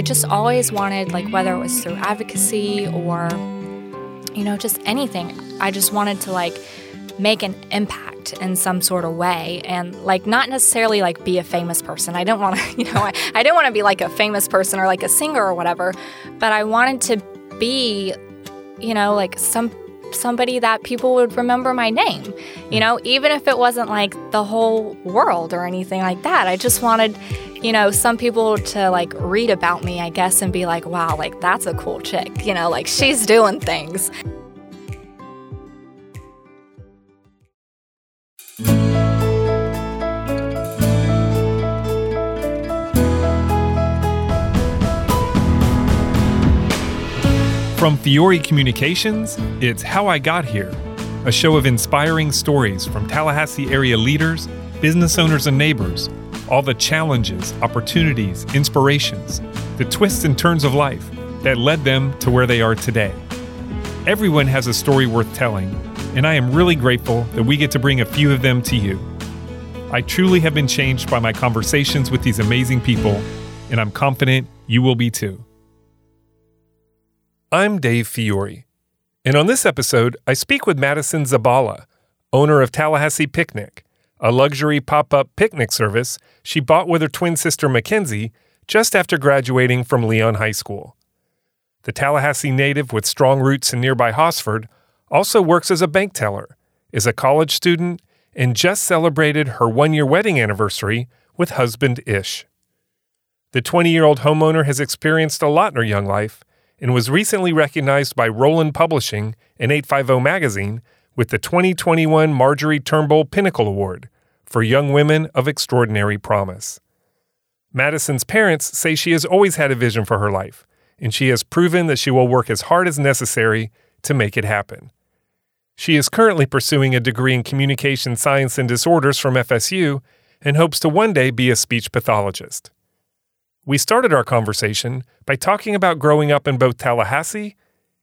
I just always wanted, like, whether it was through advocacy or, you know, just anything, I just wanted to, like, make an impact in some sort of way and like not necessarily like be a famous person. I didn't want to you know I, I didn't want to be like a famous person or like a singer or whatever but i wanted to be you know like some somebody that people would remember my name you hmm. know even if it wasn't like the whole world or anything like that. I just wanted you know some people to like read about me i guess and be like wow like that's a cool chick you know like she's doing things From Fiore Communications, it's How I Got Here, a show of inspiring stories from Tallahassee area leaders, business owners, and neighbors. All the challenges, opportunities, inspirations, the twists and turns of life that led them to where they are today. Everyone has a story worth telling, and I am really grateful that we get to bring a few of them to you. I truly have been changed by my conversations with these amazing people, and I'm confident you will be too. I'm Dave Fiore, and on this episode, I speak with Madison Zabala, owner of Tallahassee Picnic, a luxury pop up picnic service she bought with her twin sister Mackenzie just after graduating from Leon High School. The Tallahassee native with strong roots in nearby Hosford also works as a bank teller, is a college student, and just celebrated her one year wedding anniversary with husband Ish. The 20 year old homeowner has experienced a lot in her young life and was recently recognized by Rowland Publishing and 850 Magazine with the 2021 Marjorie Turnbull Pinnacle Award for Young Women of Extraordinary Promise. Madison's parents say she has always had a vision for her life, and she has proven that she will work as hard as necessary to make it happen. She is currently pursuing a degree in communication science and disorders from FSU and hopes to one day be a speech pathologist. We started our conversation by talking about growing up in both Tallahassee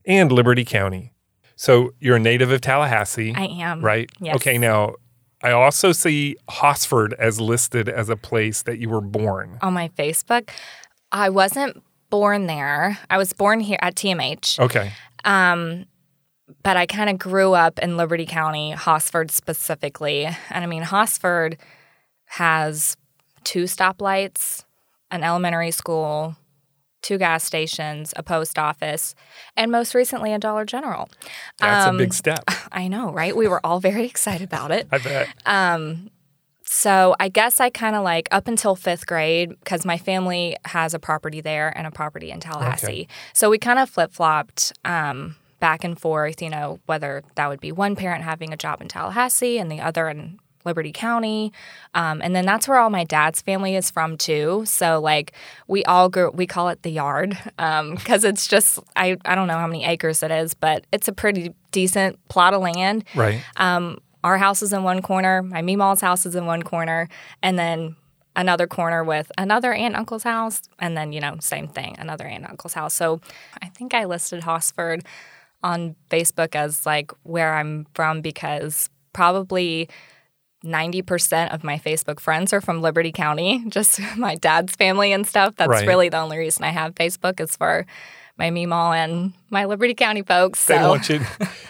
and Liberty County. So you're a native of Tallahassee. I am. Right? Yes. Okay, now I also see Hosford as listed as a place that you were born. On my Facebook, I wasn't born there. I was born here at TMH. Okay. Um, but I kind of grew up in Liberty County, Hosford specifically. And I mean, Hosford has two stoplights, an elementary school, two gas stations, a post office, and most recently a Dollar General. That's Um, a big step. I know, right? We were all very excited about it. I bet. Um, so I guess I kind of like up until fifth grade because my family has a property there and a property in Tallahassee. So we kind of flip flopped um, back and forth. You know, whether that would be one parent having a job in Tallahassee and the other in Liberty County, um, and then that's where all my dad's family is from too. So like we all grew, we call it the yard because it's just I I don't know how many acres it is, but it's a pretty decent plot of land. Right. Um, our house is in one corner, my Meemaw's house is in one corner, and then another corner with another aunt and uncle's house, and then, you know, same thing, another aunt and uncle's house. So I think I listed Hosford on Facebook as like where I'm from because probably 90% of my Facebook friends are from Liberty County, just my dad's family and stuff. That's Right. really the only reason I have Facebook is for my Meemaw and my Liberty County folks. They don't want you.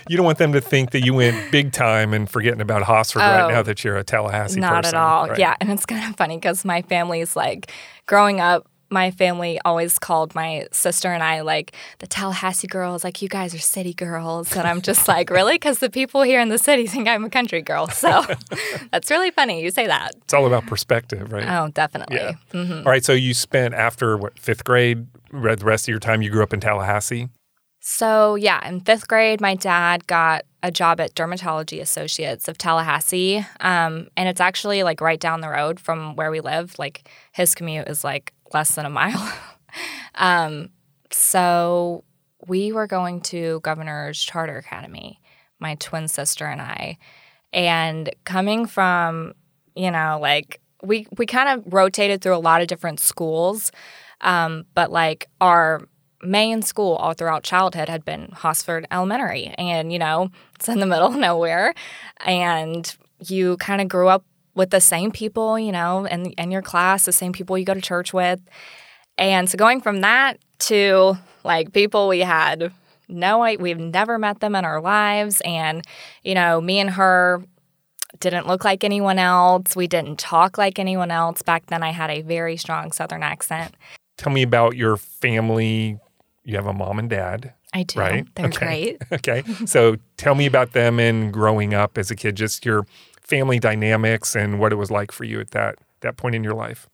You don't want them to think that you went big time and forgetting about Hosford right Oh. now that you're a Tallahassee Not person. at all. Right. Yeah, and it's kind of funny because my family's like growing up. My family always called my sister and I like the Tallahassee girls, like you guys are city girls, and I'm just like, really? Because the people here in the city think I'm a country girl. So that's really funny you say that. It's all about perspective, right? Oh, definitely. Yeah. hmm All right. So you spent after what fifth grade, the rest of your time you grew up in Tallahassee. So, yeah, in fifth grade, my dad got a job at Dermatology Associates of Tallahassee. Um, and it's actually like right down the road from where we live. Like his commute is like less than a mile. um, so, we were going to Governor's Charter Academy, my twin sister and I. And coming from, you know, like we, we kind of rotated through a lot of different schools. Um, but like our main school all throughout childhood had been Hosford Elementary. And, you know, it's in the middle of nowhere. And you kind of grew up with the same people, you know, in, in your class, the same people you go to church with. And so going from that to like people we had no we've never met them in our lives and you know, me and her didn't look like anyone else. We didn't talk like anyone else. Back then I had a very strong southern accent. Tell me about your family. You have a mom and dad. I do. Right? They're Okay. great. Okay. So tell me about them and growing up as a kid, just your family dynamics and what it was like for you at that that point in your life.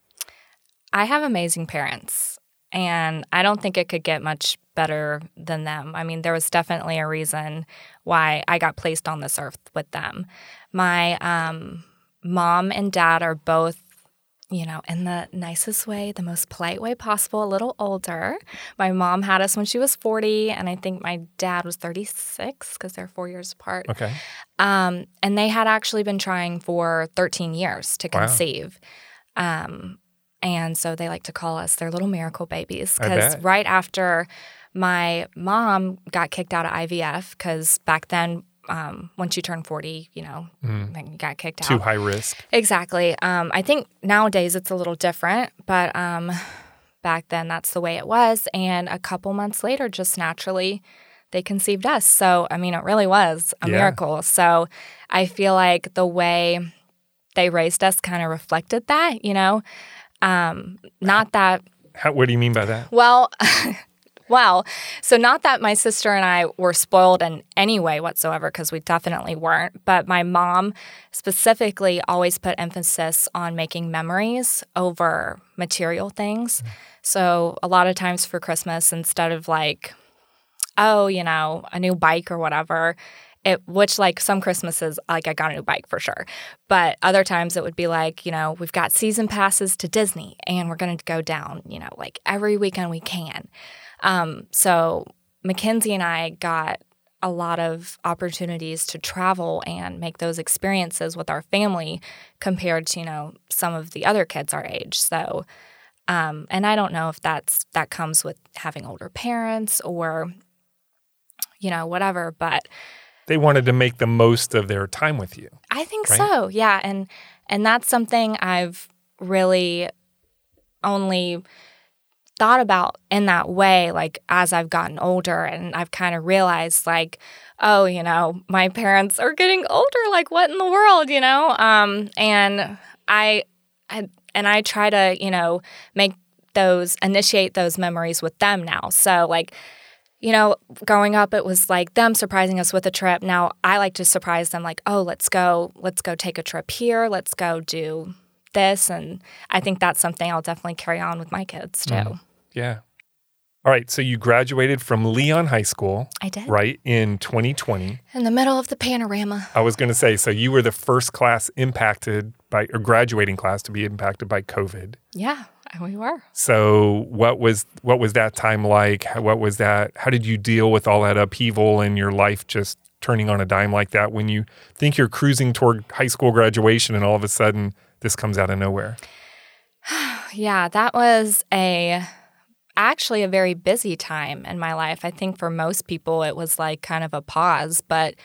I have amazing parents, and I don't think it could get much better than them. I mean, there was definitely a reason why I got placed on this earth with them. My um, mom and dad are both, you know, in the nicest way, the most polite way possible, a little older. My mom had us when she was 40, and I think my dad was 36 because they're four years apart. Okay. Um, and they had actually been trying for 13 years to Wow. conceive. Um, and so they like to call us their little miracle babies because right after my mom got kicked out of IVF, because back then, um, once you turn 40, you know, then you got kicked Mm. Too out. high risk. Exactly. Um, I think nowadays it's a little different, but um, back then that's the way it was. And a couple months later, just naturally, they conceived us. So, I mean, it really was a Yeah. miracle. So, I feel like the way they raised us kind of reflected that, you know? Um, not that How, what do you mean by that? well, well, so not that my sister and I were spoiled in any way whatsoever, because we definitely weren't. But my mom specifically always put emphasis on making memories over material things. Mm. So a lot of times for Christmas, instead of like, oh, you know, a new bike or whatever, it which like some Christmases like I got a new bike for sure. But other times it would be like, you know, we've got season passes to Disney and we're gonna go down, you know, like every weekend we can. Um, so Mackenzie and I got a lot of opportunities to travel and make those experiences with our family compared to, you know, some of the other kids our age. So um, and I don't know if that's that comes with having older parents or you know, whatever, but They wanted to make the most of their time with you. I think Right? so. Yeah, and and that's something I've really only thought about in that way like as I've gotten older and I've kind of realized like oh, you know, my parents are getting older like what in the world, you know? Um and I, I and I try to, you know, make those initiate those memories with them now. So like you know, growing up, it was like them surprising us with a trip. Now I like to surprise them, like, oh, let's go, let's go take a trip here, let's go do this. And I think that's something I'll definitely carry on with my kids too. Mm. Yeah. All right. So you graduated from Leon High School, I did. right, in 2020. In the middle of the panorama. I was going to say, so you were the first class impacted by, or graduating class to be impacted by COVID. Yeah, we were. So what was what was that time like? What was that? How did you deal with all that upheaval in your life just turning on a dime like that when you think you're cruising toward high school graduation and all of a sudden this comes out of nowhere? Yeah, that was a actually a very busy time in my life. I think for most people it was like kind of a pause, but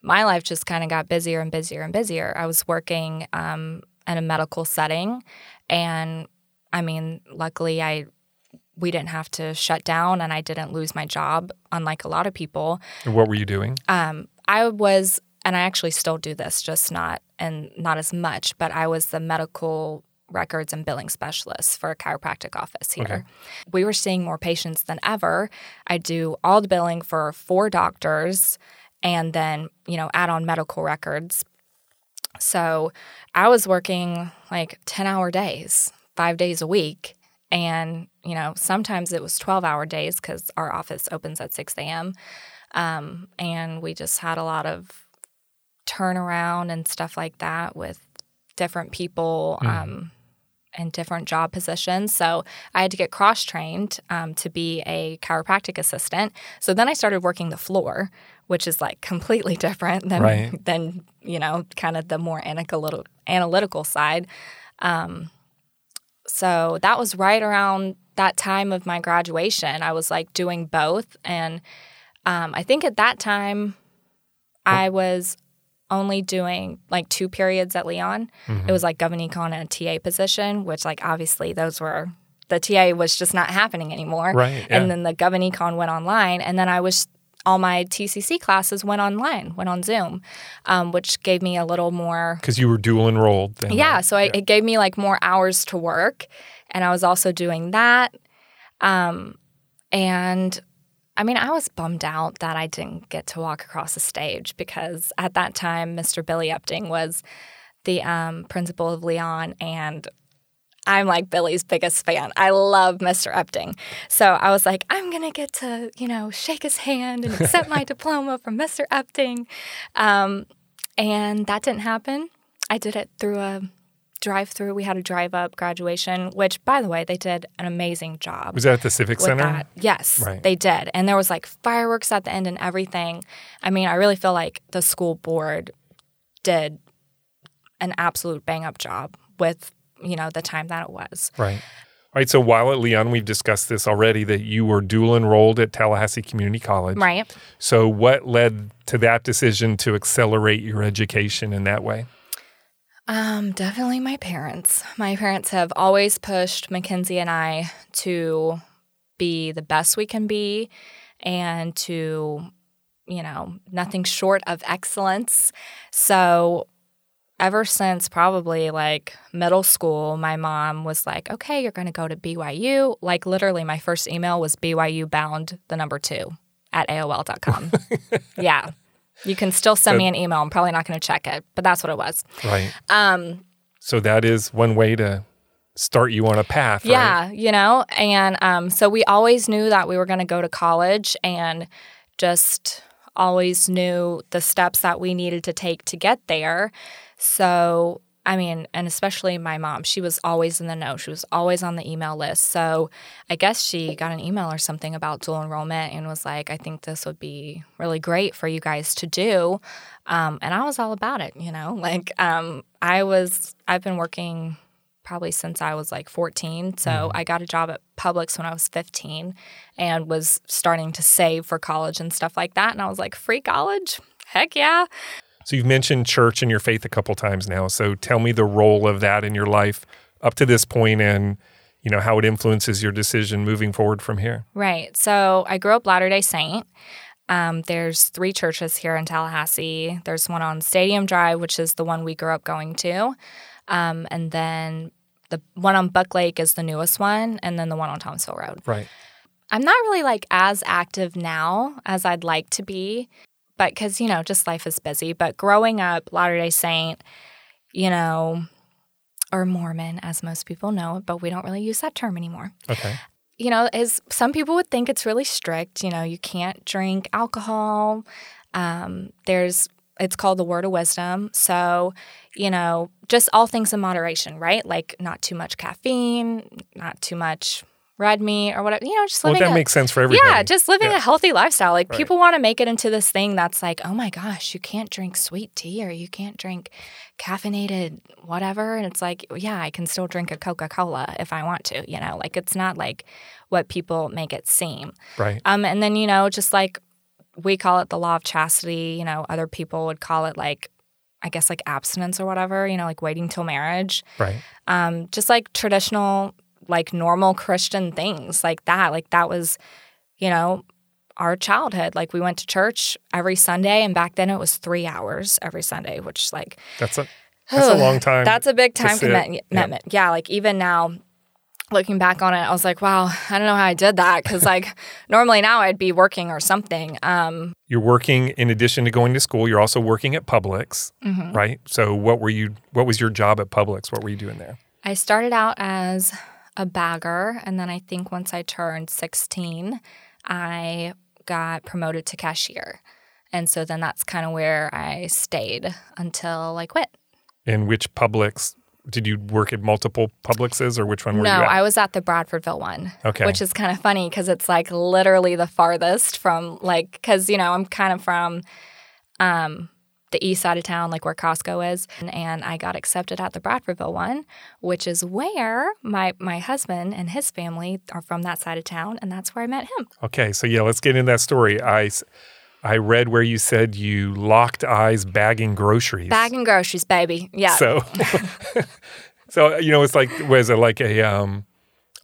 my life just kind of got busier and busier and busier. I was working um, in a medical setting, and I mean, luckily I we didn't have to shut down, and I didn't lose my job, unlike a lot of people. And what were you doing? Um, I was, and I actually still do this, just not and not as much. But I was the medical records and billing specialist for a chiropractic office here. Okay. We were seeing more patients than ever. I do all the billing for four doctors, and then you know add on medical records. So I was working like ten hour days, five days a week. And, you know, sometimes it was 12 hour days because our office opens at 6 a.m. Um, and we just had a lot of turnaround and stuff like that with different people um, in different job positions. So I had to get cross trained um, to be a chiropractic assistant. So then I started working the floor, which is like completely different than Right. than you know kind of the more analytical analytical side. Um, so that was right around that time of my graduation. I was like doing both, and um, I think at that time I was only doing like two periods at Leon. It was like Governor Econ and a TA position, which like obviously those were the TA was just not happening anymore. Right, yeah. And then the GovEcon went online, and then I was all my TCC classes went online, went on Zoom, um, which gave me a little more. Because you were dual enrolled. Then, Yeah, right? so I, it gave me like more hours to work, and I was also doing that. Um, and I mean, I was bummed out that I didn't get to walk across the stage because at that time, Mr. Billy Epting was the um, principal of Leon, and I'm like Billy's biggest fan. I love Mr. Epting. So I was like, I'm going to get to, you know, shake his hand and accept my diploma from Mr. Epting. Um, and that didn't happen. I did it through a drive through. We had a drive up graduation, which, by the way, they did an amazing job. Was that at the Civic Center? that. Yes, Right. they did. And there was like fireworks at the end and everything. I mean, I really feel like the school board did an absolute bang up job with, you know, the time that it was. Right. All right. So while at Leon, we've discussed this already that you were dual enrolled at Tallahassee Community College. Right. So what led to that decision to accelerate your education in that way? Um, definitely my parents. My parents have always pushed Mackenzie and I to be the best we can be and to, you know, nothing short of excellence. So ever since probably like middle school, my mom was like, okay, you're going to go to BYU. Like literally, my first email was BYU bound the number two at AOL.com. yeah. You can still send me an email. I'm probably not going to check it, but that's what it was. Right. Um, So that is one way to start you on a path. right? yeah, you know, and um, so we always knew that we were going to go to college and just always knew the steps that we needed to take to get there. So, I mean, and especially my mom, she was always in the know. She was always on the email list. So, I guess she got an email or something about dual enrollment and was like, I think this would be really great for you guys to do. Um, and I was all about it, you know, like um, I was, I've been working probably since I was like 14. So I got a job at Publix when I was 15 and was starting to save for college and stuff like that. And I was like, free college? Heck yeah. So you've mentioned church and your faith a couple times now. So tell me the role of that in your life up to this point and you know how it influences your decision moving forward from here. Right. So I grew up Latter day Saint. Um, there's three churches here in Tallahassee. There's one on Stadium Drive, which is the one we grew up going to. Um, and then the one on Buck Lake is the newest one, and then the one on Thomasville Road. Right. I'm not really like as active now as I'd like to be, but because, you know, just life is busy. But growing up, Latter day Saint, you know, or Mormon, as most people know, but we don't really use that term anymore. Okay. You know, is some people would think it's really strict. You know, you can't drink alcohol. Um, there's it's called the word of wisdom. So, you know, just all things in moderation, right? Like not too much caffeine, not too much red meat or whatever. You know, just Well, living that a, makes sense for everybody. yeah, just living Yeah. a healthy lifestyle. Like Right. people want to make it into this thing that's like, oh my gosh, you can't drink sweet tea or you can't drink caffeinated whatever. And it's like, yeah, I can still drink a Coca Cola if I want to. You know, like it's not like what people make it seem. Right. Um, and then you know, just like we call it the law of chastity. You know, other people would call it like. I guess like abstinence or whatever, you know, like waiting till marriage Right. um, just like traditional, like normal Christian things like that. Like that was, you know, our childhood. Like we went to church every Sunday, and back then it was three hours every Sunday, which like That's a that's a long time. that's a big time commitment. Yeah. Yeah, like even now. Looking back on it, I was like, "Wow, I don't know how I did that." Because like normally now I'd be working or something. Um, You're working in addition to going to school. You're also working at Publix, Mm-hmm. right? So what were you? What was your job at Publix? What were you doing there? I started out as a bagger, and then I think once I turned 16, I got promoted to cashier. And so then that's kind of where I stayed until I quit. In which Publix did you work at? Multiple Publixes, or which one were no, you at? I was at the Bradfordville one. Okay. Which is kind of funny because it's like literally the farthest from like, because, you know, I'm kind of from um, the east side of town, like where Costco is. And, and I got accepted at the Bradfordville one, which is where my, my husband and his family are from that side of town. And that's where I met him. Okay, so yeah, let's get into that story. I. I read where you said you locked eyes bagging groceries. Bagging groceries, baby. Yeah. So, so you know, it's like was it like a um,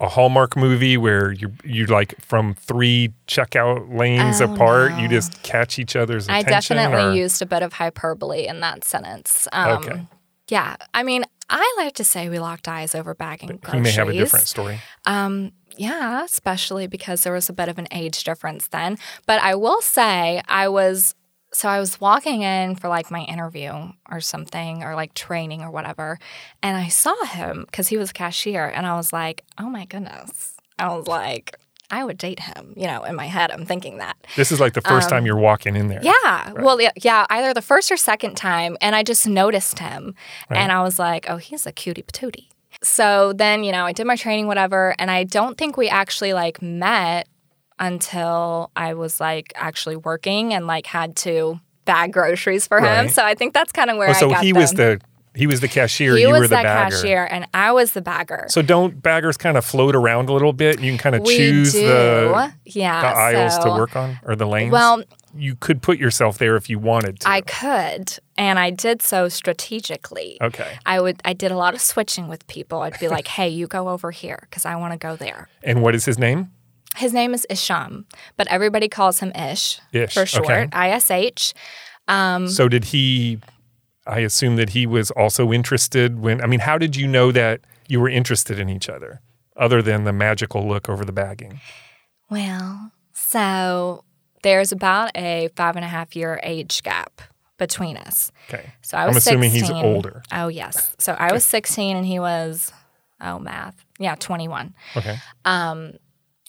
a Hallmark movie where you you like from three checkout lanes Oh, apart, you just catch each other's I attention? I definitely or- used a bit of hyperbole in that sentence. Um, Okay. Yeah. I mean, I like to say we locked eyes over bagging groceries. may have a different story. Um, yeah, especially because there was a bit of an age difference then. But I will say, I was so I was walking in for like my interview or something, or like training or whatever, and I saw him because he was a cashier, and I was like, oh my goodness. I was like, I would date him. You know, in my head, I'm thinking that. This is like the first time you're walking in there. Um, Yeah. Well, yeah, yeah, either the first or second time. And I just noticed him. Right. And I was like, oh, he's a cutie patootie. So then, you know, I did my training, whatever. And I don't think we actually like met until I was like actually working and like had to bag groceries for him. So I think that's kind of where Oh, I so got he was the he was the cashier. he you was were the bagger. cashier and I was the bagger. So don't baggers kind of float around a little bit? And you can kind of we choose do. the, yeah, the aisles to work on or the lanes. Well, you could put yourself there if you wanted to. I could, and I did so strategically. okay. I would I did a lot of switching with people. I'd be like, "Hey, you go over here because I want to go there." And what is his name? His name is Isham, but everybody calls him Ish, Ish, for short. okay. I S H. Um, So did he? I assume that he was also interested when. I mean, how did you know that you were interested in each other, other than the magical look over the bagging? Well, so there's about a five and a half year age gap between us. Okay. So I I'm was assuming he's older. Oh yes. So I was 16 and he was oh math. Yeah, 21. Okay.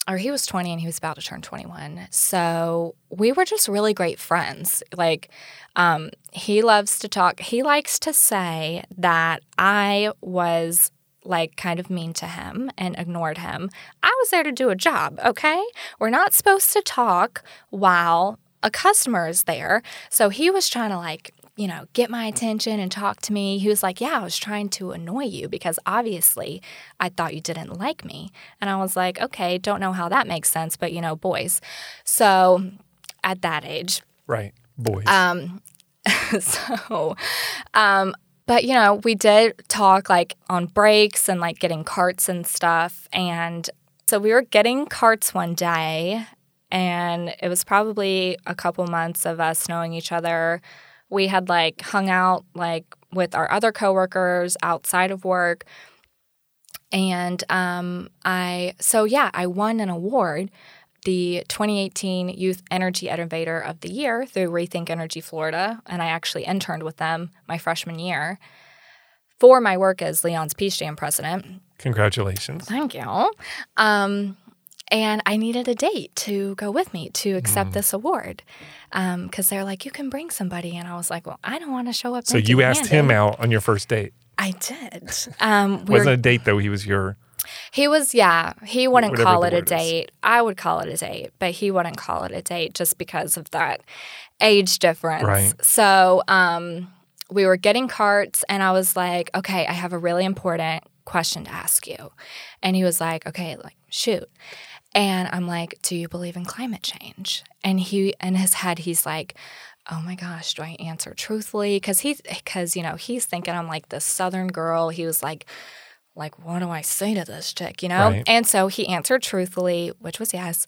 Or he was 20 and he was about to turn 21. So we were just really great friends. Like, um, he loves to talk. He likes to say that I was like kind of mean to him and ignored him. I was there to do a job, okay? We're not supposed to talk while a customer is there. So he was trying to like, you know, get my attention and talk to me. He was like, Yeah, I was trying to annoy you because obviously I thought you didn't like me. And I was like, Okay, don't know how that makes sense, but you know, boys. So at that age, Right. Boys. um, so, um, but you know, we did talk like on breaks and like getting carts and stuff. And so we were getting carts one day, and it was probably a couple months of us knowing each other. We had like hung out like with our other coworkers outside of work. And um, I, so yeah, I won an award the 2018 Youth Energy Innovator of the Year through Rethink Energy Florida, and I actually interned with them my freshman year for my work as Leon's Peace Jam president. Congratulations. Thank you. Um, and I needed a date to go with me to accept Mm. this award because they're like, you can bring somebody. And I was like, well, I don't want to show up. So you asked him out on your first date. I did. Um, we Wasn't were a date though. He was your. He was, yeah. He wouldn't call it a word is. date. I would call it a date, but he wouldn't call it a date just because of that age difference. Right. So um, we were getting carts, and I was like, okay, I have a really important question to ask you. And he was like, okay, like, shoot. And I'm like, do you believe in climate change? And he, in his head, he's like, oh my gosh, do I answer truthfully? Because he, because you know, he's thinking I'm like this Southern girl. He was like, like, what do I say to this chick, you know? Right. And so he answered truthfully, which was yes.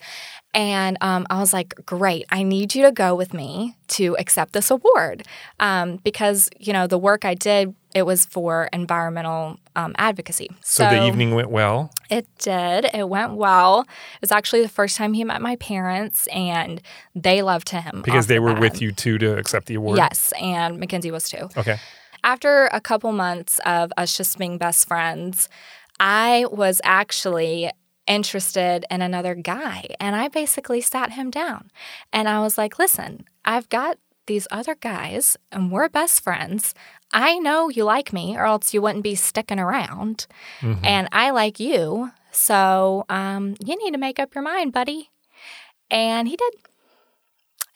And um, I was like, great, I need you to go with me to accept this award. Um, because, you know, the work I did, it was for environmental um, advocacy. So, the evening went well. It did. It went well. It was actually the first time he met my parents, and they loved him. Because they the were bat. with you too to accept the award. Yes, and Mackenzie was too. Okay. After a couple months of us just being best friends, I was actually interested in another guy. And I basically sat him down and I was like, listen, I've got these other guys and we're best friends. I know you like me or else you wouldn't be sticking around. And I like you. So um, you need to make up your mind, buddy. And he did.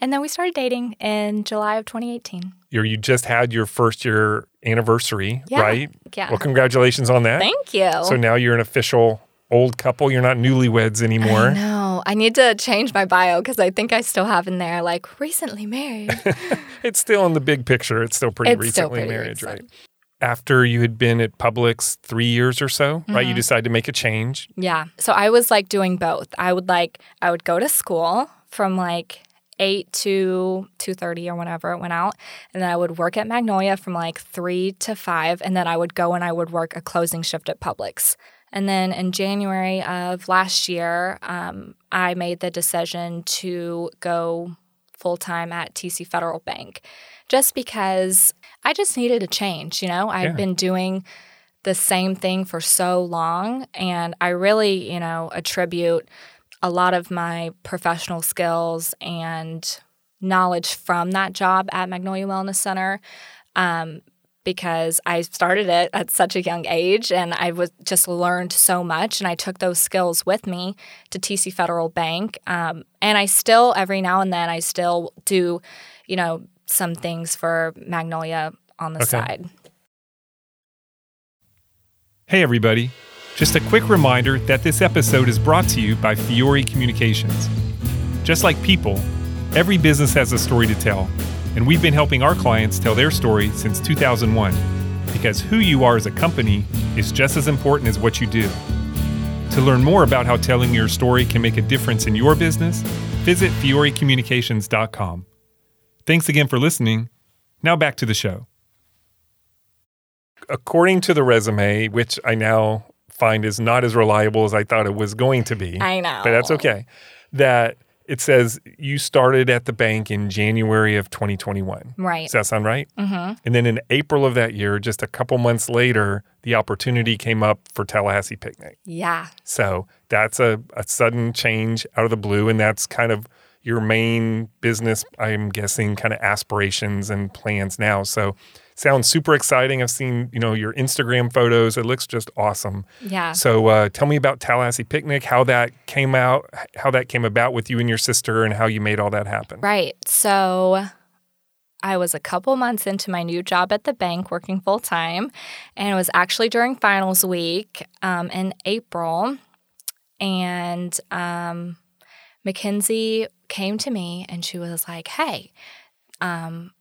And then we started dating in July of 2018. You're, you just had your first year anniversary, Yeah. right? Yeah. Well, congratulations on that. Thank you. So now you're an official old couple. You're not newlyweds anymore. No, I need to change my bio because I think I still have in there like recently married. It's still in the big picture. It's still pretty It's still recently married, recent. right? after you had been at Publix three years or so, right? Mm-hmm. You decided to make a change. Yeah. So I was like doing both. I would like I would go to school from like 8 to 2:30 or whenever it went out and then I would work at Magnolia from like 3 to 5 and then I would go and I would work a closing shift at Publix. And then in January of last year, um, I made the decision to go full time at TC Federal Bank just because I just needed a change. You know, I'd Yeah. been doing the same thing for so long, and I really, you know, attribute a lot of my professional skills and knowledge from that job at Magnolia Wellness Center. Um, because I started it at such a young age and I was just learned so much and I took those skills with me to TC Federal Bank. Um, and I still every now and then I still do, you know, some things for Magnolia on the Okay. side. Hey, everybody. Just a quick reminder that this episode is brought to you by Fiore Communications. Just like people, every business has a story to tell, and we've been helping our clients tell their story since 2001 because who you are as a company is just as important as what you do. To learn more about how telling your story can make a difference in your business, visit fiorecommunications.com. Thanks again for listening. Now back to the show. According to the resume, which I now find is not as reliable as I thought it was going to be, I know. but that's okay, that it says you started at the bank in January of 2021. Right. Does that sound right? Mm-hmm. And then in April of that year, just a couple months later, the opportunity came up for Tallahassee Picnic. Yeah. So that's a, a sudden change out of the blue. And that's kind of your main business, I'm guessing, kind of aspirations and plans now. So sounds super exciting. I've seen, you know, your Instagram photos. It looks just awesome. Yeah. So uh, tell me about Tallahassee Picnic, how that came out, how that came about with you and your sister, and how you made all that happen. Right. So I was a couple months into my new job at the bank working full time. And it was actually during finals week um, in April. And um, Mackenzie came to me and she was like, hey, um,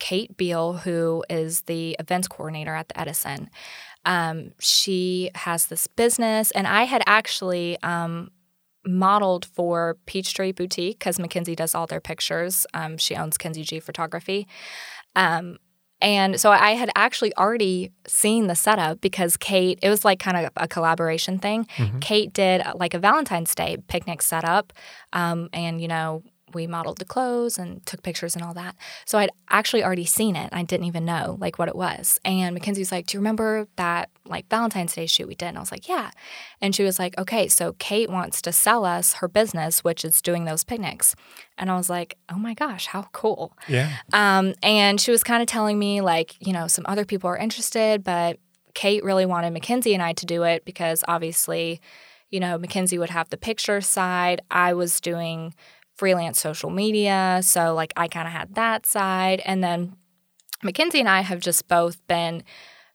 Kate Beal, who is the events coordinator at the Edison, um, she has this business. And I had actually um, modeled for Peachtree Boutique because Mackenzie does all their pictures. Um, she owns Kenzie G Photography. Um, and so I had actually already seen the setup because Kate, it was like kind of a collaboration thing. Kate did uh, like a Valentine's Day picnic setup. Um, and, you know, we modeled the clothes and took pictures and all that. So I'd actually already seen it. I didn't even know like what it was. And Mackenzie's like, "Do you remember that like Valentine's Day shoot we did?" And I was like, "Yeah." And she was like, "Okay, so Kate wants to sell us her business, which is doing those picnics." And I was like, "Oh my gosh, how cool!" Yeah. Um, and she was kind of telling me like, you know, some other people are interested, but Kate really wanted Mackenzie and I to do it because obviously, you know, Mackenzie would have the picture side. I was doing freelance social media, so like I kind of had that side, and then Mackenzie and I have just both been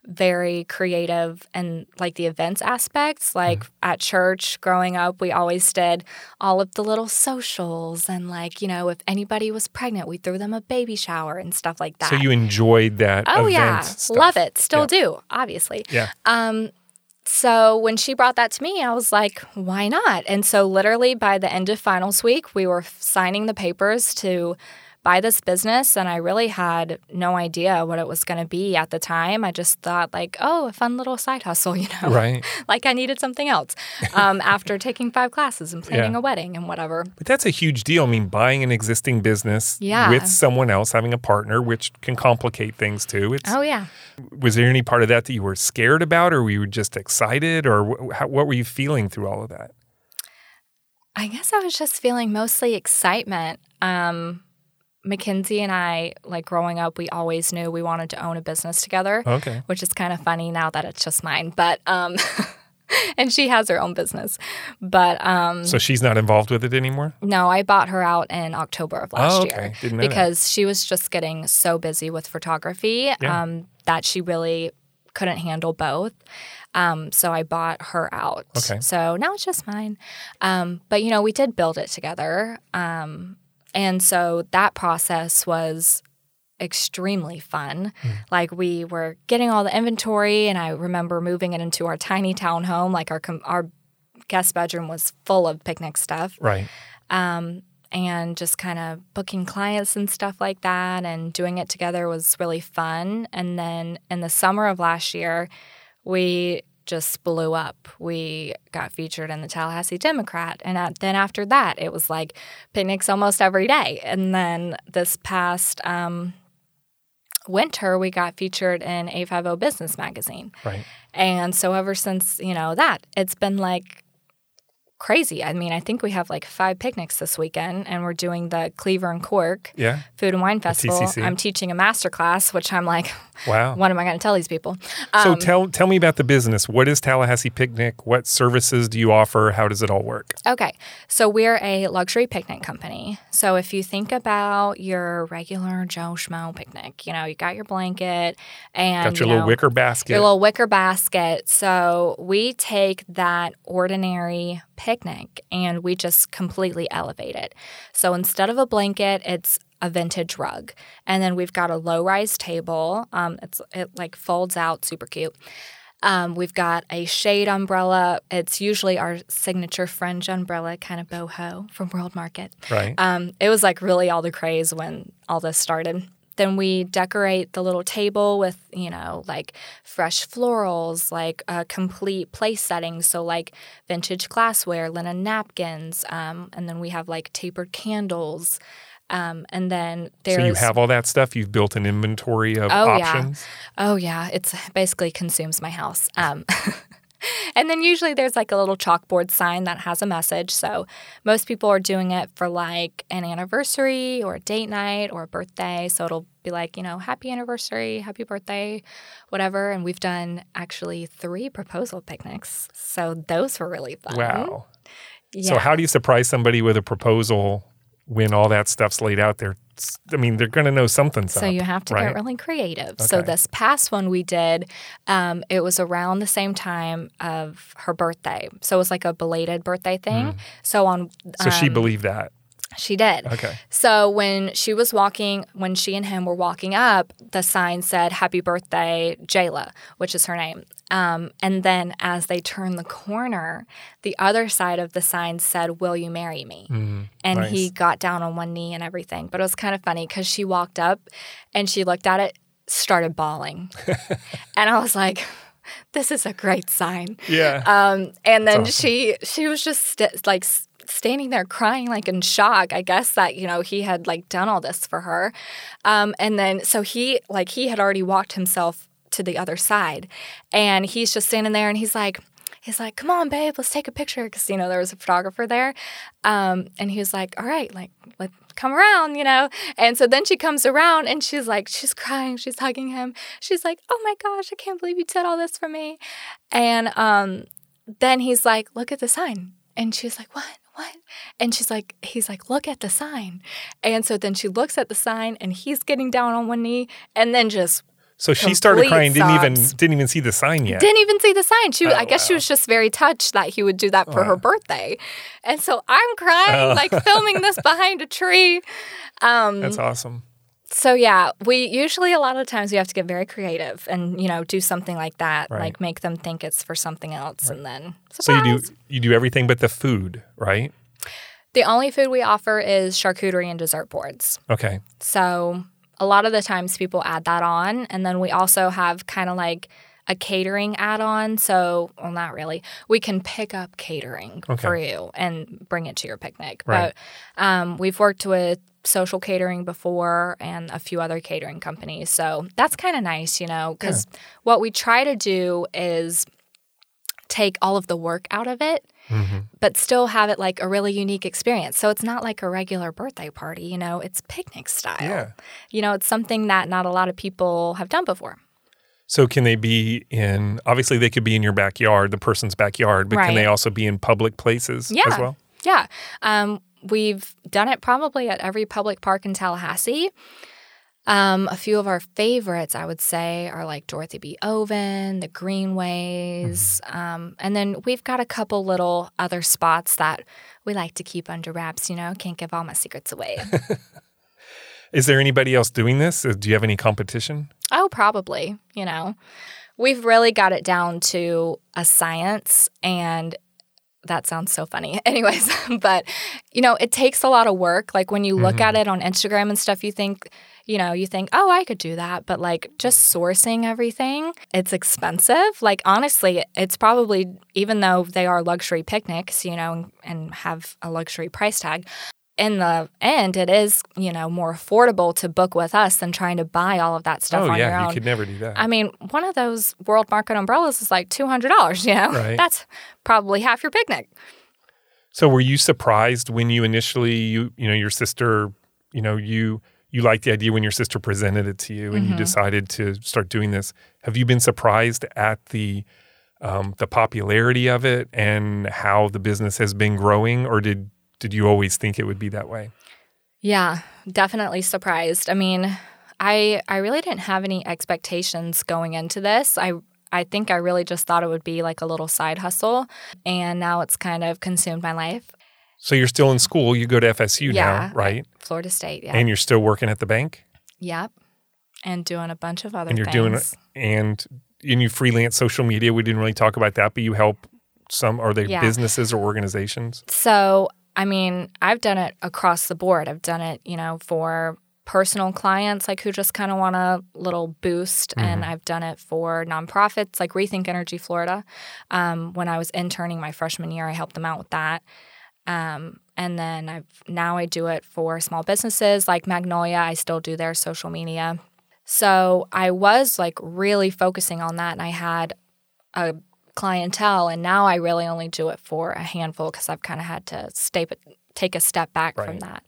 very creative and like the events aspects like at church growing up we always did all of the little socials and like you know if anybody was pregnant we threw them a baby shower and stuff like that So you enjoyed that oh yeah stuff. love it still Yeah. do obviously Yeah. um so when she brought that to me i was like why not? And so literally by the end of finals week we were signing the papers to buy this business and i really had no idea what it was going to be at the time i just thought like oh a fun little side hustle you know Right. like i needed something else um, after taking five classes and planning Yeah. a wedding and whatever But that's a huge deal. I mean, buying an existing business Yeah. with someone else, having a partner, which can complicate things too. It's, oh yeah Was there any part of that that you were scared about, or were you just excited, or wh- how, what were you feeling through all of that? I guess I was just feeling mostly excitement. Um, Mackenzie and I, like growing up, we always knew we wanted to own a business together, Okay. which is kind of funny now that it's just mine. But um, and she has her own business. But um, So she's not involved with it anymore? no, I bought her out in October of last Oh, okay. year Didn't know that. because she was just getting so busy with photography Yeah. um, that she really couldn't handle both. Um, so I bought her out. Okay. So now it's just mine. Um, but you know, we did build it together. Um, and so that process was extremely fun. Like we were getting all the inventory, and I remember moving it into our tiny townhome. Like our com- our guest bedroom was full of picnic stuff, Right. um, and just kind of booking clients and stuff like that, and doing it together was really fun. And then in the summer of last year, we just blew up. We got featured in the Tallahassee Democrat. And at, then after that, it was like picnics almost every day. And then this past um, winter, we got featured in 850 Business Magazine. Right. And so ever since, you know, that, it's been like crazy. I mean, I think we have like five picnics this weekend and we're doing the Cleaver and Cork Yeah. Food and Wine Festival. I'm teaching a master class, which I'm like, Wow. what am I going to tell these people? so Um, tell tell me about the business. What is Tallahassee Picnic? What services do you offer? How does it all work? Okay, so we're a luxury picnic company. So if you think about your regular Joe Schmo picnic, you know, you got your blanket and Got your you little know, wicker basket. your little wicker basket. So we take that ordinary picnic and we just completely elevate it. So instead of a blanket, it's a vintage rug, and then we've got a low-rise table. Um, it's it like folds out, super cute. Um, we've got a shade umbrella. It's usually our signature fringe umbrella, kind of boho from World Market. right. Um, it was like really all the craze when all this started. Then we decorate the little table with, you know, like fresh florals, like a complete place setting. So, like vintage glassware, linen napkins. Um, and then we have like tapered candles. Um, and then there's. so you have all that stuff. You've built an inventory of Oh, yeah. options. Oh yeah, it's basically consumes my house. Um, and then usually there's like a little chalkboard sign that has a message. So most people are doing it for like an anniversary or a date night or a birthday. So it'll be like you know happy anniversary, happy birthday, whatever. And we've done actually three proposal picnics. So those were really fun. Wow. Yeah. So how do you surprise somebody with a proposal when all that stuff's laid out there? I mean, they're going to know something's So up, you have to right? get really creative. So this past one we did, um, it was around the same time of her birthday. So it was like a belated birthday thing. So on Mm. So she um, believed that. She did. Okay. So when she was walking, when she and him were walking up, the sign said "Happy Birthday, Jayla," which is her name. Um, and then as they turned the corner, the other side of the sign said, "Will you marry me?" And he got down on one knee and everything. But it was kind of funny because she walked up and she looked at it, started bawling, and I was like. This is a great sign. Yeah. Um, and then awesome. she she was just st- like standing there crying like in shock. I guess that you know he had like done all this for her, um, and then so he like he had already walked himself to the other side, and he's just standing there and he's like. He's like, "Come on, babe, let's take a picture." Because you know there was a photographer there, um, and he was like, "All right, like, let come around," you know. And so then she comes around and she's like, she's crying, she's hugging him. She's like, "Oh my gosh, I can't believe you did all this for me," and um, then he's like, look at the sign. And she's like, what? What? And she's like, he's like, look at the sign. And so then she looks at the sign and he's getting down on one knee and then just So she started crying. Didn't even didn't even see the sign yet. didn't even see the sign. She, Oh, I guess she was just very touched that he would do that for her birthday. And so I'm crying, Oh. like filming this behind a tree. Um, That's awesome. So yeah, we usually a lot of times we have to get very creative and you know do something like that, Right. like make them think it's for something else, and then So you do you do everything but the food, right? The only food we offer is charcuterie and dessert boards. Okay. So a lot of the times people add that on. And then we also have kind of like a catering add on. So, well, not really. We can pick up catering for you and bring it to your picnic. Right. But um, we've worked with social catering before and a few other catering companies. So that's kind of nice, you know, because what we try to do is take all of the work out of it Mm-hmm. but still have it like a really unique experience. So it's not like a regular birthday party, you know, it's picnic style. Yeah. You know, it's something that not a lot of people have done before. So can they be in? Obviously, they could be in your backyard, the person's backyard, but can they also be in public places Yeah. as well? Yeah. Um, we've done it probably at every public park in Tallahassee. Um, a few of our favorites, I would say, are like Dorothy B. Oven, the Greenways. Um, and then we've got a couple little other spots that we like to keep under wraps, you know, can't give all my secrets away. Is there anybody else doing this? Uh, Do you have any competition? Oh, probably. You know, we've really got it down to a science, and that sounds so funny. Anyways, but you know, it takes a lot of work. Like when you look at mm-hmm. it on Instagram and stuff, you think, you know, you think, oh, I could do that. But like just sourcing everything, it's expensive. Like honestly, it's probably, even though they are luxury picnics, you know, and, and have a luxury price tag, in the end, it is, you know, more affordable to book with us than trying to buy all of that stuff oh on your yeah, own. you could never do that. I mean, one of those World Market umbrellas is like two hundred dollars. You know, Right. that's probably half your picnic. So were you surprised when you initially you you know your sister you know you you liked the idea when your sister presented it to you and Mm-hmm. you decided to start doing this? Have you been surprised at the um, the popularity of it and how the business has been growing, or did did you always think it would be that way? Yeah, definitely surprised. I mean, I I really didn't have any expectations going into this. I I think I really just thought it would be like a little side hustle, and now it's kind of consumed my life. So you're still in school. You go to FSU Yeah. now, right? Florida State, yeah, And you're still working at the bank, yep, and doing a bunch of other and you're things. doing and and you freelance social media. We didn't really talk about that, but you help some. Are they Yeah. businesses or organizations? So, I mean, I've done it across the board. I've done it, you know, for personal clients like who just kind of want a little boost and i've done it for nonprofits like rethink energy florida. Um, when i was interning my freshman year i helped them out with that. Um, and then i've now i do it for small businesses like magnolia. I still do their social media. So i was like really focusing on that and i had a clientele and now i really only do it for a handful because i've kind of had to stay, take a step back from that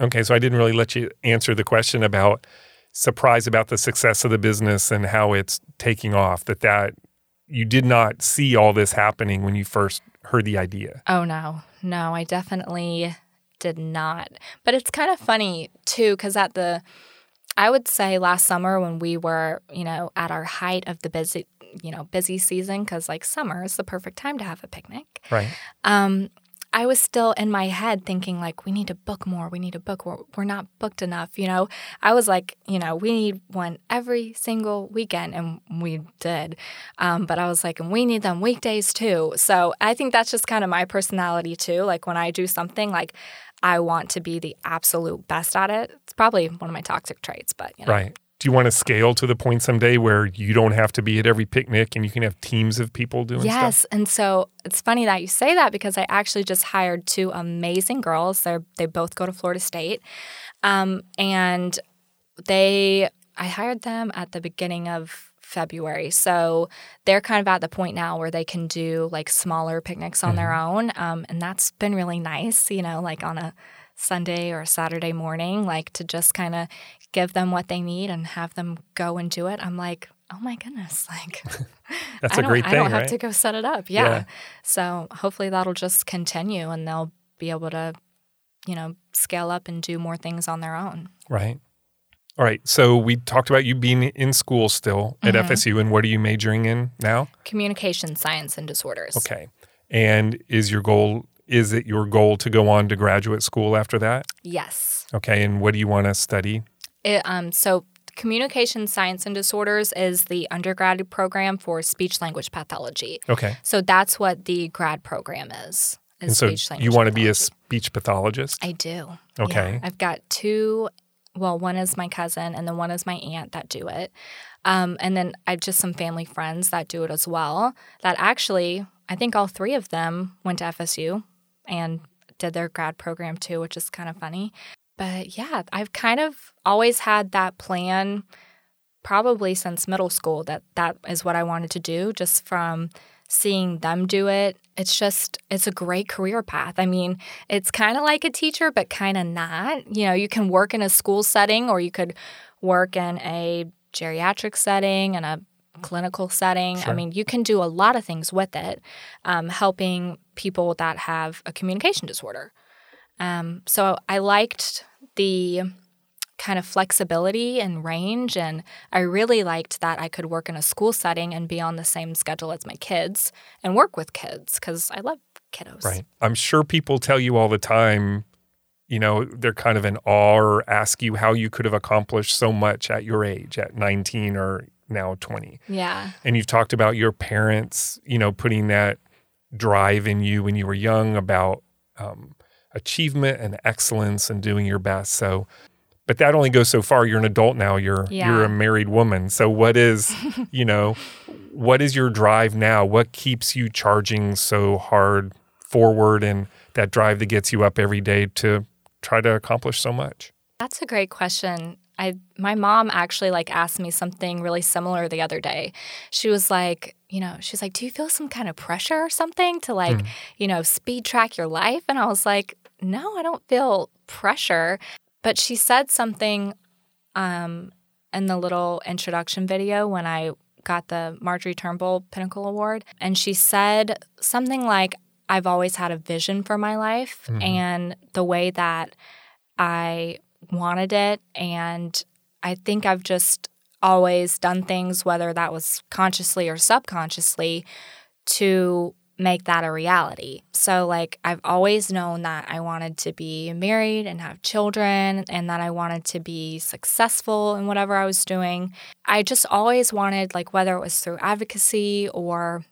Okay, so I didn't really let you answer the question about surprise about the success of the business and how it's taking off. That that you did not see all this happening when you first heard the idea. Oh no, no, I definitely did not. But it's kind of funny too, because at the, I would say last summer when we were, you know, at our height of the busy, you know, busy season, because like summer is the perfect time to have a picnic. Right. Um, I was still in my head thinking like, we need to book more. We need to book. We're, we're not booked enough. You know, I was like, you know, we need one every single weekend, and we did. Um, but I was like, and we need them weekdays too. So I think that's just kind of my personality too. Like when I do something, like I want to be the absolute best at it. It's probably one of my toxic traits, but you know. Right. Do you want to scale to the point someday where you don't have to be at every picnic and you can have teams of people doing stuff? Yes, stuff? and so it's funny that you say that because I actually just hired two amazing girls. They they both go to Florida State, um, and they I hired them at the beginning of February, so they're kind of at the point now where they can do like smaller picnics on their own, um, and that's been really nice. You know, like on a Sunday or Saturday morning, like to just kind of give them what they need and have them go and do it. I'm like, oh my goodness, like That's I a don't, great I don't have right? to go set it up. Yeah. Yeah. So hopefully that'll just continue and they'll be able to, you know, scale up and do more things on their own. Right. All right. So we talked about you being in school still at Mm-hmm. FSU, and what are you majoring in now? Communication science and disorders. Okay. And is your goal is it your goal to go on to graduate school after that? Yes. Okay. And what do you want to study? It, um, so communication science and disorders is the undergraduate program for speech language pathology. Okay. So that's what the grad program is. is And so speech language you want to be a speech pathologist? I do. Okay. Yeah. I've got two. Well, one is my cousin, and then one is my aunt that do it. Um, and then I have just some family friends that do it as well. That actually, I think all three of them went to FSU and did their grad program too, which is kind of funny. But yeah, I've kind of always had that plan probably since middle school that that is what I wanted to do just from seeing them do it. It's just it's a great career path. I mean, it's kind of like a teacher but kind of not. You know, you can work in a school setting or you could work in a geriatric setting and a clinical setting. I mean, you can do a lot of things with it, um, helping people that have a communication disorder. Um, so I liked the kind of flexibility and range. And I really liked that I could work in a school setting and be on the same schedule as my kids and work with kids because I love kiddos. Right. I'm sure people tell you all the time you know, they're kind of in awe or ask you how you could have accomplished so much at your age, at 19 or now 20. Yeah. And you've talked about your parents, you know, putting that drive in you when you were young about um, achievement and excellence and doing your best. So, but that only goes so far. You're an adult now. You're Yeah. you're a married woman. So, what is, you know, what is your drive now? What keeps you charging so hard forward and that drive that gets you up every day to try to accomplish so much? That's a great question. I my mom actually like asked me something really similar the other day. She was like, you know, she's like, "Do you feel some kind of pressure or something to like, you know, speed track your life?" And I was like, "No, I don't feel pressure." But she said something um in the little introduction video when I got the Marjorie Turnbull Pinnacle Award, and she said something like, "I've always had a vision for my life and the way that I wanted it. And I think I've just always done things, whether that was consciously or subconsciously, to make that a reality. So, like, I've always known that I wanted to be married and have children and that I wanted to be successful in whatever I was doing. I just always wanted, like, whether it was through advocacy or,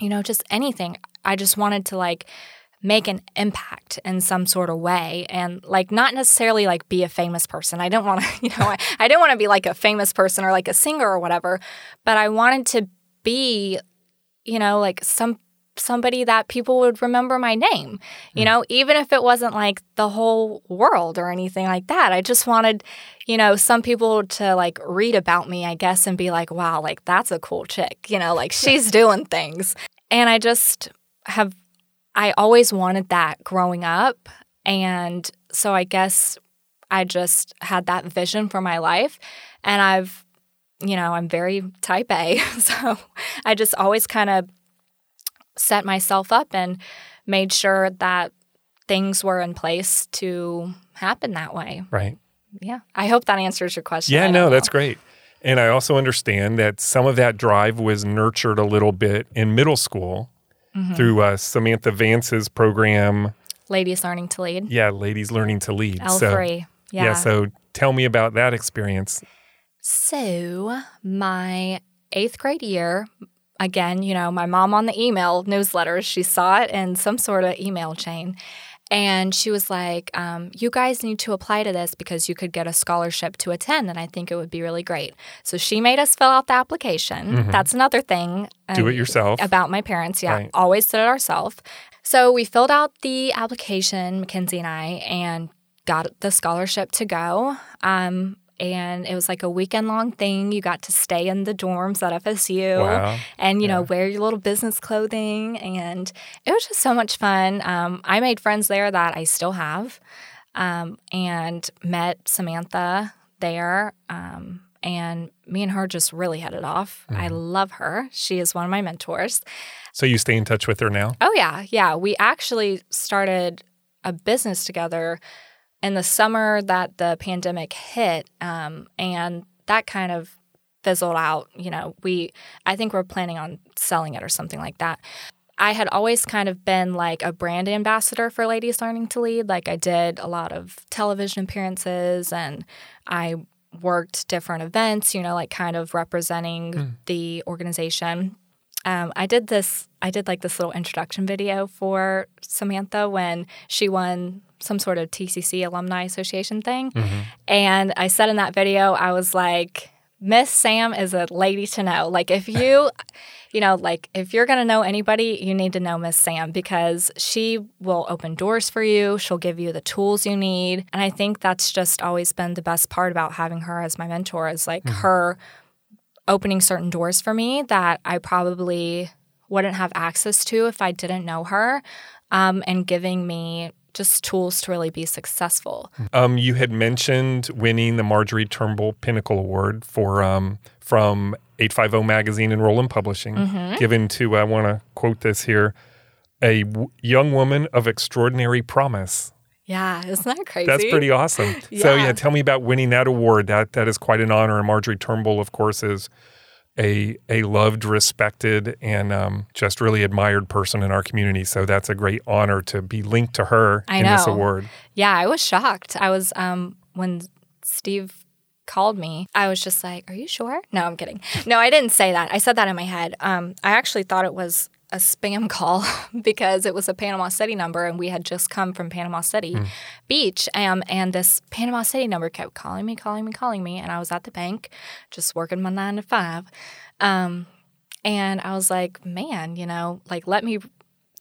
you know, just anything, I just wanted to, like, make an impact in some sort of way and like not necessarily like be a famous person. I don't want to you know I, I didn't want to be like a famous person or like a singer or whatever but i wanted to be you know like some somebody that people would remember my name. You hmm. know even if it wasn't like the whole world or anything like that i just wanted you know some people to like read about me i guess and be like wow like that's a cool chick you know like she's doing things. And i just have I always wanted that growing up. And so I guess I just had that vision for my life. And I've, you know, I'm very type A. So I just always kind of set myself up and made sure that things were in place to happen that way. Right. Yeah. I hope that answers your question. Yeah, no, know. that's great. And I also understand that some of that drive was nurtured a little bit in middle school Mm-hmm. through uh, Samantha Vance's program. Ladies learning to lead. Yeah, Ladies Learning to Lead. L3. So, yeah. So tell me about that experience. So, my eighth grade year, again, you know, my mom on the email newsletters, she saw it in some sort of email chain. And she was like, um, You guys need to apply to this because you could get a scholarship to attend. And I think it would be really great. So she made us fill out the application. That's another thing. Mm-hmm. Do um, it yourself. About my parents. Yeah. Right. Always did it ourselves. So we filled out the application, Mackenzie and I, and got the scholarship to go. Um, and it was like a weekend long thing. You got to stay in the dorms at FSU Wow. and, you know, wear your little business clothing. And it was just so much fun. Um, I made friends there that I still have um, and met Samantha there. Um, and me and her just really hit it off. I love her. She is one of my mentors. So you stay in touch with her now? Oh, yeah. Yeah. We actually started a business together in the summer that the pandemic hit. Um, and that kind of fizzled out. You know, we, I think we're planning on selling it or something like that. I had always kind of been like a brand ambassador for Ladies Learning to Lead. Like I did a lot of television appearances and I worked different events, you know, like kind of representing the organization um, I did this. I did like this little introduction video for Samantha when she won some sort of TCC Alumni Association thing, and I said in that video, I was like, "Miss Sam is a lady to know. Like, if you." You know, like if you're gonna know anybody, you need to know Miss Sam because she will open doors for you. She'll give you the tools you need. And I think that's just always been the best part about having her as my mentor is like her opening certain doors for me that I probably wouldn't have access to if I didn't know her, um, and giving me just tools to really be successful. Um, you had mentioned winning the Marjorie Turnbull Pinnacle Award for um, from 850 Magazine and Rowland Publishing, Mm-hmm. given to, I want to quote this here, a w- young woman of extraordinary promise. Yeah, isn't that crazy? That's pretty awesome. So Yeah. yeah, tell me about winning that award. That that is quite an honor. And Marjorie Turnbull, of course, is a a loved, respected, and um, just really admired person in our community. So that's a great honor to be linked to her I in this award. Yeah, I was shocked. I was um when Steve called me, I was just like, "Are you sure?" No, I'm kidding. No, I didn't say that. I said that in my head. Um, I actually thought it was a spam call because it was a Panama City number, and we had just come from Panama City Beach, um, and this Panama City number kept calling me, calling me, calling me, and I was at the bank, just working my nine to five, um, and I was like, "Man, you know, like let me."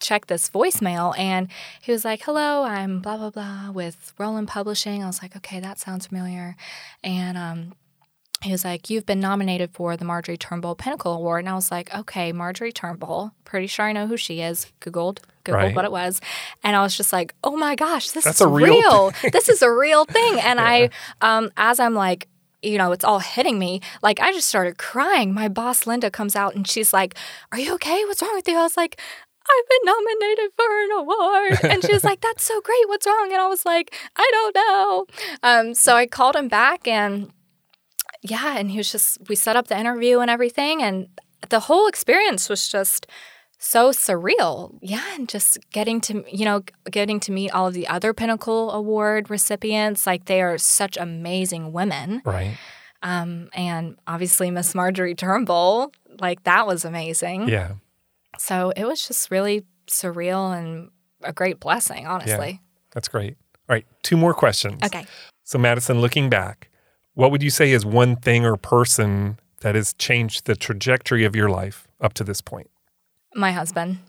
check this voicemail and he was like, Hello, I'm blah, blah, blah with Rowland Publishing. I was like, Okay, that sounds familiar. And um, he was like, You've been nominated for the Marjorie Turnbull Pinnacle Award. And I was like, Okay, Marjorie Turnbull. Pretty sure I know who she is. Googled, Googled Right. what it was. And I was just like, Oh my gosh, this That's is a real this is a real thing. And I, um, as I'm like, you know, it's all hitting me. Like, I just started crying. My boss, Linda, comes out and she's like, Are you okay? What's wrong with you? I was like, I've been nominated for an award. And she was like, That's so great. What's wrong? And I was like, I don't know. Um, so I called him back and yeah, and he was just, we set up the interview and everything. And the whole experience was just so surreal. Yeah. And just getting to, you know, getting to meet all of the other Pinnacle Award recipients. Like, they are such amazing women. Right. Um, and obviously, Miss Marjorie Turnbull, like, that was amazing. Yeah. So it was just really surreal and a great blessing, honestly. Yeah, That's great. All right. Two more questions. Okay. So, Madison, looking back, what would you say is one thing or person that has changed the trajectory of your life up to this point? My husband.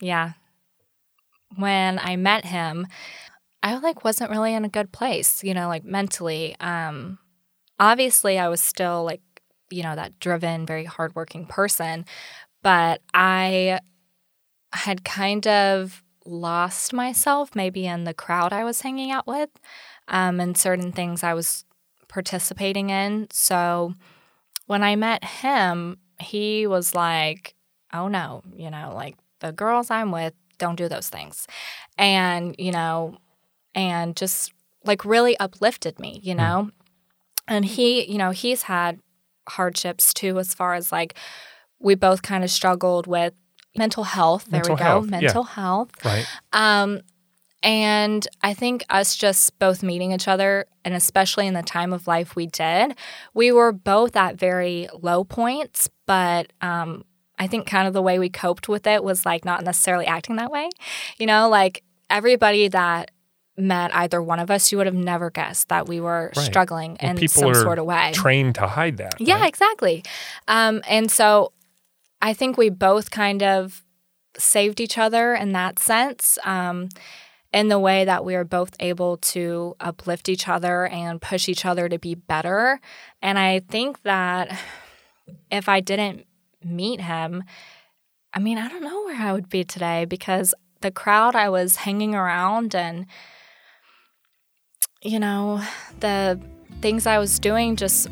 Yeah. When I met him, I like wasn't really in a good place, you know, like mentally. Um obviously I was still like, you know, that driven, very hardworking person, but I had kind of lost myself maybe in the crowd I was hanging out with um, and certain things I was participating in. So when I met him, he was like, oh no, you know, like the girls I'm with don't do those things. And, you know, and just like really uplifted me, you know? And he, you know, he's had hardships too, as far as like we both kind of struggled with mental health. There Mental we go, health, yeah. mental health. Right. Um, and I think us just both meeting each other, and especially in the time of life we did, we were both at very low points. But um, I think kind of the way we coped with it was like not necessarily acting that way. You know, like everybody that met either one of us, you would have never guessed that we were Right. struggling Well, in people some sort of way. Trained to hide that. Yeah, right? exactly. Um, and so I think we both kind of saved each other in that sense, um, in the way that we are both able to uplift each other and push each other to be better. And I think that if I didn't meet him, I mean, I don't know where I would be today because the crowd I was hanging around and, you know, the things I was doing just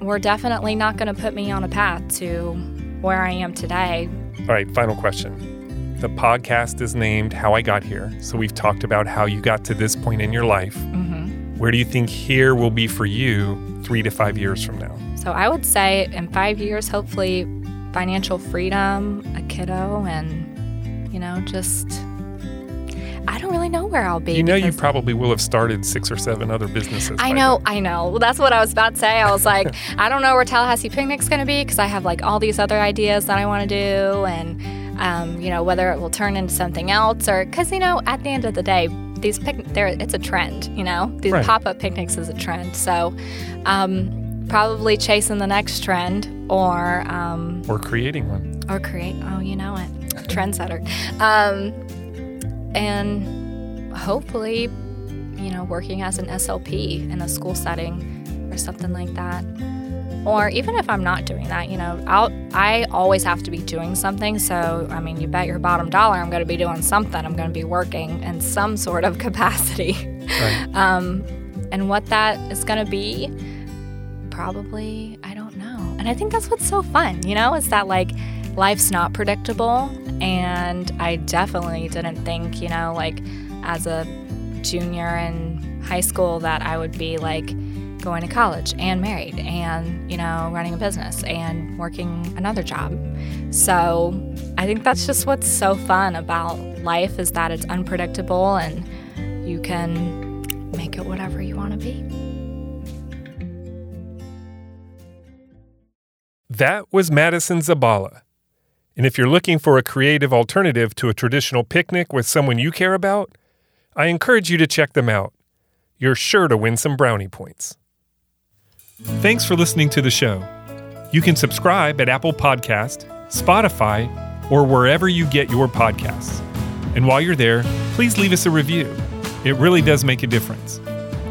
were definitely not going to put me on a path to where I am today. All right, final question. The podcast is named How I Got Here. So we've talked about how you got to this point in your life. hmm Where do you think here will be for you three to five years from now? So I would say in five years, hopefully, financial freedom, a kiddo, and, you know, just. I don't really know where I'll be. You know, you probably will have started six or seven other businesses. I know, then. I know. Well, that's what I was about to say. I was like, I don't know where Tallahassee Picnic's going to be because I have like all these other ideas that I want to do, and um, you know whether it will turn into something else or because you know at the end of the day, these pic there it's a trend. You know, these Right. pop up picnics is a trend. So um, probably chasing the next trend or um, Or creating one. or create. Oh, you know it, trendsetter. Um, and hopefully, you know, working as an SLP in a school setting or something like that. Or even if I'm not doing that, you know, I'll I always have to be doing something. So I mean, you bet your bottom dollar I'm going to be doing something. I'm going to be working in some sort of capacity. Right. Um, and what that is going to be, probably, I don't know. And I think that's what's so fun, you know, is that like life's not predictable. And I definitely didn't think, you know, like as a junior in high school that I would be like going to college and married and, you know, running a business and working another job. So I think that's just what's so fun about life is that it's unpredictable and you can make it whatever you want to be. That was Madison Zabala. And if you're looking for a creative alternative to a traditional picnic with someone you care about, I encourage you to check them out. You're sure to win some brownie points. Thanks for listening to the show. You can subscribe at Apple Podcast, Spotify, or wherever you get your podcasts. And while you're there, please leave us a review. It really does make a difference.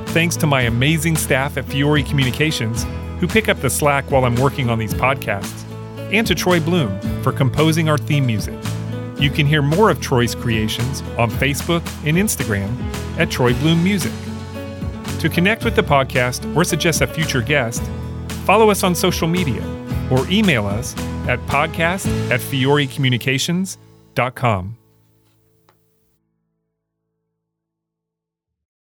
Thanks to my amazing staff at Fiore Communications who pick up the slack while I'm working on these podcasts, and to Troy Bloom for composing our theme music. You can hear more of Troy's creations on Facebook and Instagram at Troy Bloom Music. To connect with the podcast or suggest a future guest, follow us on social media or email us at podcast at fiorecommunications.com.